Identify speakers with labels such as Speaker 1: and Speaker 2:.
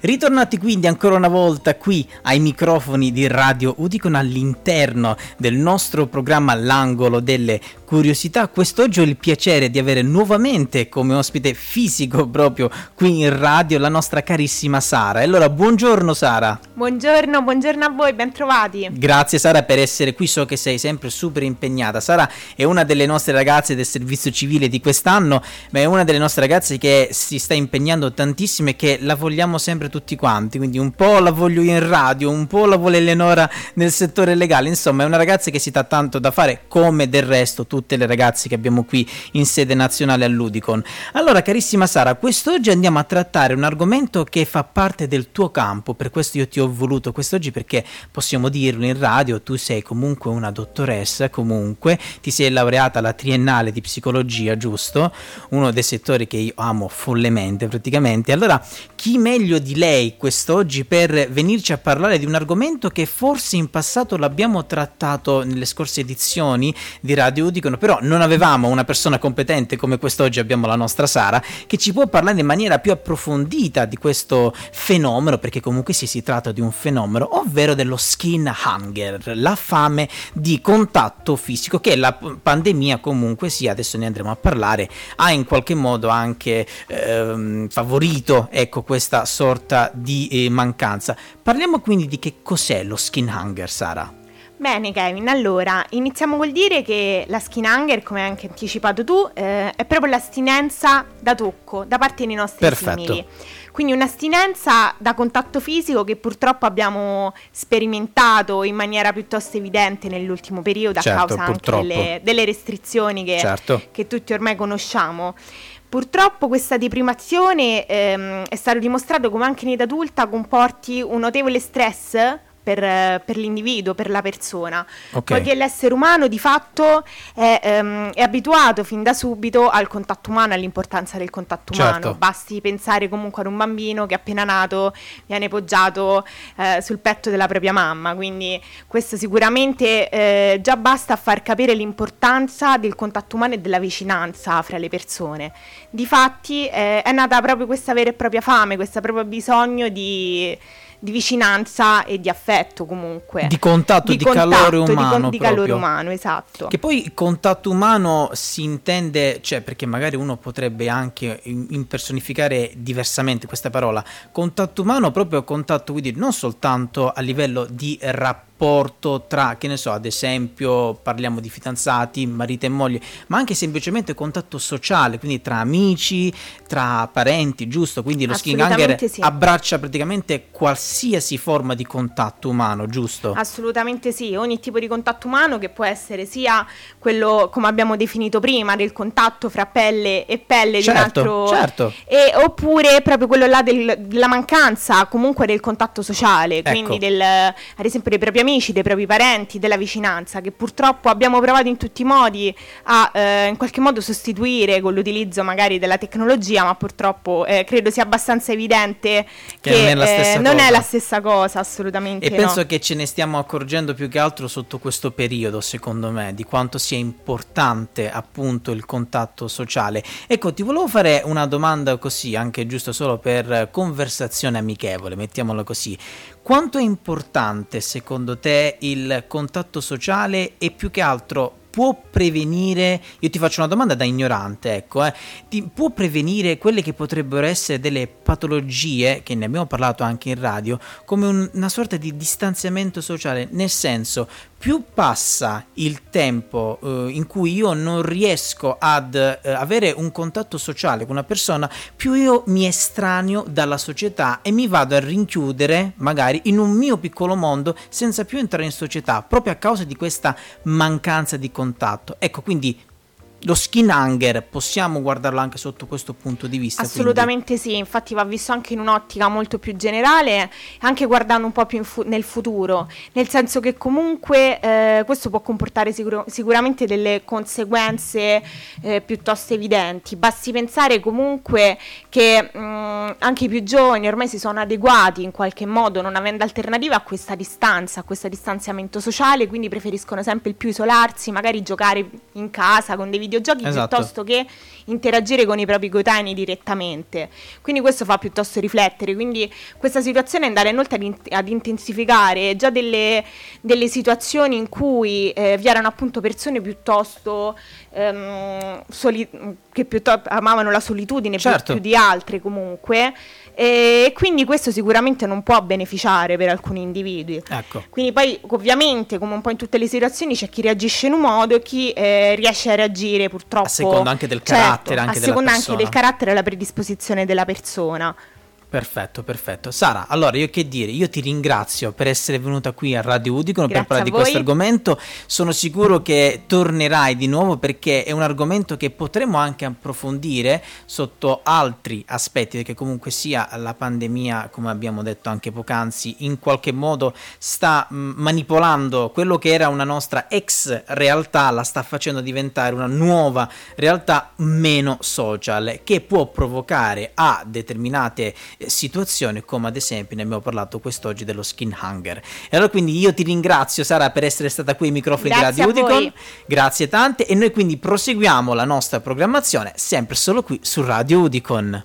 Speaker 1: Ritornati quindi ancora una volta qui ai microfoni di Radio Udicon all'interno del nostro programma L'angolo delle curiosità. Quest'oggi ho il piacere di avere nuovamente come ospite fisico proprio qui in radio la nostra carissima Sara. E allora buongiorno Sara.
Speaker 2: Buongiorno, buongiorno a voi, bentrovati.
Speaker 1: Grazie Sara per essere qui, so che sei sempre super impegnata. Sara è una delle nostre ragazze del servizio civile di quest'anno, ma è una delle nostre ragazze che si sta impegnando tantissimo e che la vogliamo sempre tutti quanti, quindi un po' la voglio in radio, un po' la vuole Eleonora nel settore legale, insomma è una ragazza che si dà tanto da fare come del resto tutte le ragazze che abbiamo qui in sede nazionale all'Udicon. Allora carissima Sara, quest'oggi andiamo a trattare un argomento che fa parte del tuo campo, per questo io ti ho voluto quest'oggi perché possiamo dirlo in radio, tu sei comunque una dottoressa, comunque ti sei laureata alla triennale di psicologia, giusto? Uno dei settori che io amo follemente praticamente. Allora, chi meglio di lei quest'oggi per venirci a parlare di un argomento che forse in passato l'abbiamo trattato nelle scorse edizioni di Radio Udicon, però non avevamo una persona competente come quest'oggi abbiamo la nostra Sara, che ci può parlare in maniera più approfondita di questo fenomeno, perché comunque sì, si tratta di un fenomeno, ovvero dello skin hunger, la fame di contatto fisico che la pandemia comunque sì, adesso ne andremo a parlare, ha in qualche modo anche ehm, favorito ecco questa sorta di eh, mancanza. Parliamo quindi di che cos'è lo skin hunger, Sara.
Speaker 2: Bene Kevin, allora iniziamo col dire che la skin hunger, come hai anche anticipato tu, eh, è proprio l'astinenza da tocco da parte dei nostri
Speaker 1: Perfetto.
Speaker 2: simili. Quindi un'astinenza da contatto fisico che purtroppo abbiamo sperimentato in maniera piuttosto evidente nell'ultimo periodo
Speaker 1: certo,
Speaker 2: a causa
Speaker 1: purtroppo.
Speaker 2: anche delle, delle restrizioni che,
Speaker 1: certo.
Speaker 2: che tutti ormai conosciamo. Purtroppo questa deprimazione ehm, è stato dimostrato come anche in età adulta comporti un notevole stress per, per, l'individuo, per la persona,
Speaker 1: okay.
Speaker 2: poiché l'essere umano di fatto è, um, è, abituato fin da subito al contatto umano, all'importanza del contatto umano.
Speaker 1: Certo.
Speaker 2: Basti pensare comunque ad un bambino che appena nato viene poggiato eh, sul petto della propria mamma, quindi questo sicuramente eh, già basta a far capire l'importanza del contatto umano e della vicinanza fra le persone. Difatti eh, è nata proprio questa vera e propria fame, questo proprio bisogno di di vicinanza e di affetto comunque.
Speaker 1: Di contatto, di, di
Speaker 2: contatto,
Speaker 1: calore umano.
Speaker 2: Di, con, di calore umano, esatto.
Speaker 1: Che poi il contatto umano si intende, cioè perché magari uno potrebbe anche impersonificare diversamente questa parola. Contatto umano proprio contatto, quindi non soltanto a livello di rapporto rapporto tra, che ne so, ad esempio parliamo di fidanzati, marito e moglie, ma anche semplicemente contatto sociale, quindi tra amici, tra parenti, giusto? Quindi lo skin hanger
Speaker 2: sì.
Speaker 1: abbraccia praticamente qualsiasi forma di contatto umano, giusto?
Speaker 2: Assolutamente sì, ogni tipo di contatto umano che può essere sia quello, come abbiamo definito prima, del contatto fra pelle e pelle
Speaker 1: certo,
Speaker 2: di un
Speaker 1: altro... Certo.
Speaker 2: E, oppure proprio quello là del, della mancanza comunque del contatto sociale, quindi
Speaker 1: ecco.
Speaker 2: del, ad esempio dei propri amici dei propri parenti, della vicinanza, che purtroppo abbiamo provato in tutti i modi a eh, in qualche modo sostituire con l'utilizzo magari della tecnologia, ma purtroppo eh, credo sia abbastanza evidente che,
Speaker 1: che non, è la,
Speaker 2: eh,
Speaker 1: stessa
Speaker 2: non è la stessa cosa, assolutamente.
Speaker 1: E
Speaker 2: no.
Speaker 1: penso che ce ne stiamo accorgendo più che altro sotto questo periodo, secondo me, di quanto sia importante appunto il contatto sociale. Ecco, ti volevo fare una domanda così, anche giusto solo per conversazione amichevole, mettiamola così. Quanto è importante secondo te il contatto sociale e più che altro può prevenire, io ti faccio una domanda da ignorante, ecco, eh, ti, può prevenire quelle che potrebbero essere delle patologie, che ne abbiamo parlato anche in radio, come un, una sorta di distanziamento sociale, nel senso, più passa il tempo eh, in cui io non riesco ad eh, avere un contatto sociale con una persona, più io mi estraneo dalla società e mi vado a rinchiudere magari in un mio piccolo mondo senza più entrare in società, proprio a causa di questa mancanza di contatto. Ecco, quindi lo skin hanger possiamo guardarlo anche sotto questo punto di vista?
Speaker 2: Assolutamente
Speaker 1: quindi?
Speaker 2: sì, infatti va visto anche in un'ottica molto più generale, anche guardando un po' più fu- nel futuro, nel senso che comunque eh, questo può comportare sicuro- sicuramente delle conseguenze eh, piuttosto evidenti. Basti pensare comunque che mh, anche i più giovani ormai si sono adeguati in qualche modo, non avendo alternativa a questa distanza, a questo distanziamento sociale, quindi preferiscono sempre il più isolarsi, magari giocare in casa con dei videogiochi
Speaker 1: Esatto.
Speaker 2: piuttosto che interagire con i propri coetanei direttamente. Quindi questo fa piuttosto riflettere. Quindi questa situazione è andare inoltre ad, in- ad intensificare già delle, delle situazioni in cui eh, vi erano appunto persone piuttosto ehm, soli- che piuttosto amavano la solitudine più-
Speaker 1: Certo.
Speaker 2: più di altre comunque. E quindi questo sicuramente non può beneficiare per alcuni individui.
Speaker 1: Ecco.
Speaker 2: Quindi poi ovviamente come un po' in tutte le situazioni c'è chi reagisce in un modo e chi eh, riesce a reagire purtroppo
Speaker 1: A seconda anche del
Speaker 2: Certo,
Speaker 1: carattere, anche
Speaker 2: a seconda anche
Speaker 1: persona.
Speaker 2: del carattere e della predisposizione della persona.
Speaker 1: Perfetto, perfetto. Sara, allora io che dire, io ti ringrazio per essere venuta qui a Radio Udicon per parlare di questo argomento. Sono sicuro che tornerai di nuovo perché è un argomento che potremo anche approfondire sotto altri aspetti, perché comunque sia la pandemia, come abbiamo detto anche poc'anzi, in qualche modo sta mh, manipolando quello che era una nostra ex realtà, la sta facendo diventare una nuova realtà meno social che può provocare a determinate situazioni come ad esempio ne abbiamo parlato quest'oggi dello skin hunger e allora quindi io ti ringrazio Sara per essere stata qui ai microfoni di Radio. Udicon. grazie tante. E noi quindi proseguiamo la nostra programmazione sempre solo qui su Radio Udicon